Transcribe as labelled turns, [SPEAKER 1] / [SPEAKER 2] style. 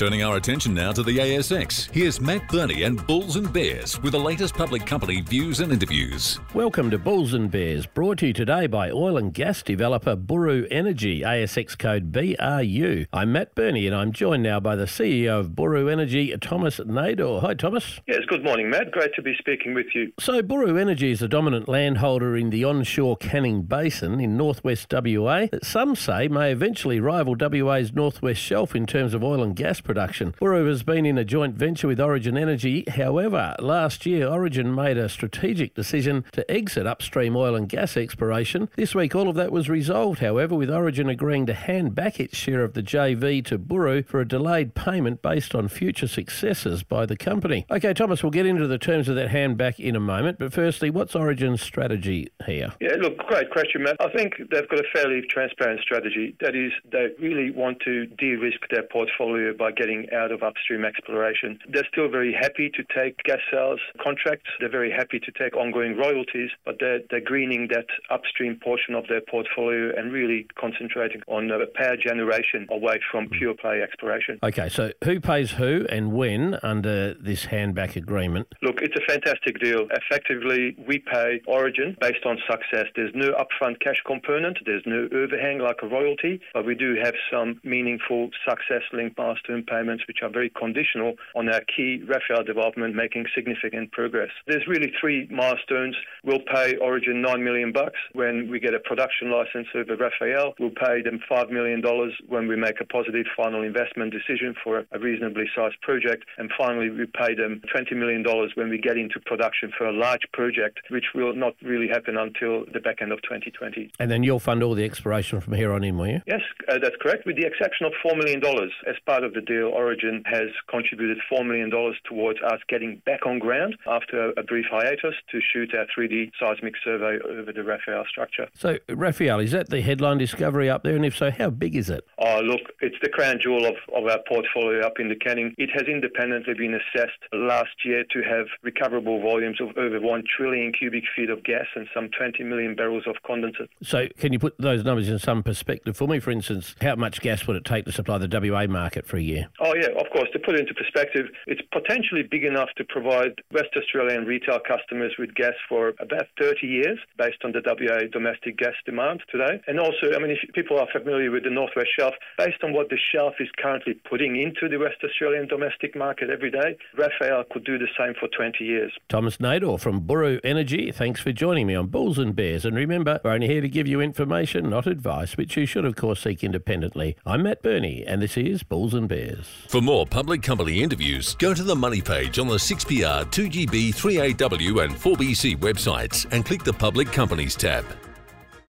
[SPEAKER 1] Turning our attention now to the ASX, here's Matt Birney and Bulls and Bears with the latest public company views and interviews.
[SPEAKER 2] Welcome to Bulls and Bears, brought to you today by oil and gas developer Buru Energy, ASX code BRU. I'm Matt Birney and I'm joined now by the CEO of Buru Energy, Thomas Nador. Hi, Thomas.
[SPEAKER 3] Yes, good morning, Matt. Great to be speaking with you.
[SPEAKER 2] So, Buru Energy is a dominant landholder in the onshore Canning Basin in northwest WA that some say may eventually rival WA's northwest shelf in terms of oil and gas production. Has been in a joint venture with Origin Energy. However, last year Origin made a strategic decision to exit upstream oil and gas exploration. This week all of that was resolved, however, with Origin agreeing to hand back its share of the JV to Buru for a delayed payment based on future successes by the company. Okay, Thomas, we'll get into the terms of that hand back in a moment, but firstly, what's Origin's strategy here?
[SPEAKER 3] Yeah, look, great question, Matt. I think they've got a fairly transparent strategy. That is, they really want to de-risk their portfolio by getting out of upstream exploration. They're still very happy to take gas sales contracts. They're very happy to take ongoing royalties, but they're, they're greening that upstream portion of their portfolio and really concentrating on power generation away from pure play exploration.
[SPEAKER 2] Okay, so who pays who and when under this handback agreement?
[SPEAKER 3] Look, it's a fantastic deal. Effectively, we pay Origin based on success. There's no upfront cash component, there's no overhang like a royalty, but we do have some meaningful success linked milestone payments which are very conditional on our key Rafael development making significant progress. There's really three milestones. We'll pay Origin 9 million bucks when we get a production license over Rafael. We'll pay them 5 million dollars when we make a positive final investment decision for a reasonably sized project. And finally, we pay them 20 million dollars when we get into production for a large project, which will not really happen until the back end of 2020.
[SPEAKER 2] And then you'll fund all the exploration from here on in, will you?
[SPEAKER 3] Yes, uh, that's correct. With the exception of $4 million as part of the deal, Origin has contributed $4 million towards us getting back on ground after a brief hiatus to shoot our 3D seismic survey over the Rafael structure.
[SPEAKER 2] So, Rafael, is that the headline discovery up there? And if so, how big is it?
[SPEAKER 3] Oh, look, it's the crown jewel of, of our portfolio up in the Canning. It has independently been assessed last year to have recoverable volumes of over 1 trillion cubic feet of gas and some 20 million barrels of condensate.
[SPEAKER 2] So, can you put those numbers in some perspective for me? For instance, how much gas would it take to supply the WA market for a year?
[SPEAKER 3] Oh, yeah, of course. To put it into perspective, it's potentially big enough to provide West Australian retail customers with gas for about 30 years based on the WA domestic gas demand today. And also, I mean, if people are familiar with the Northwest Shelf, based on what the shelf is currently putting into the West Australian domestic market every day, Rafael could do the same for 20 years.
[SPEAKER 2] Thomas Nador from Buru Energy, thanks for joining me on Bulls and Bears. And remember, we're only here to give you information, not advice, which you should, of course, seek independently. I'm Matt Birney, and this is Bulls and Bears.
[SPEAKER 1] For more public company interviews, go to the Money page on the 6PR, 2GB, 3AW, and 4BC websites and click the Public Companies tab.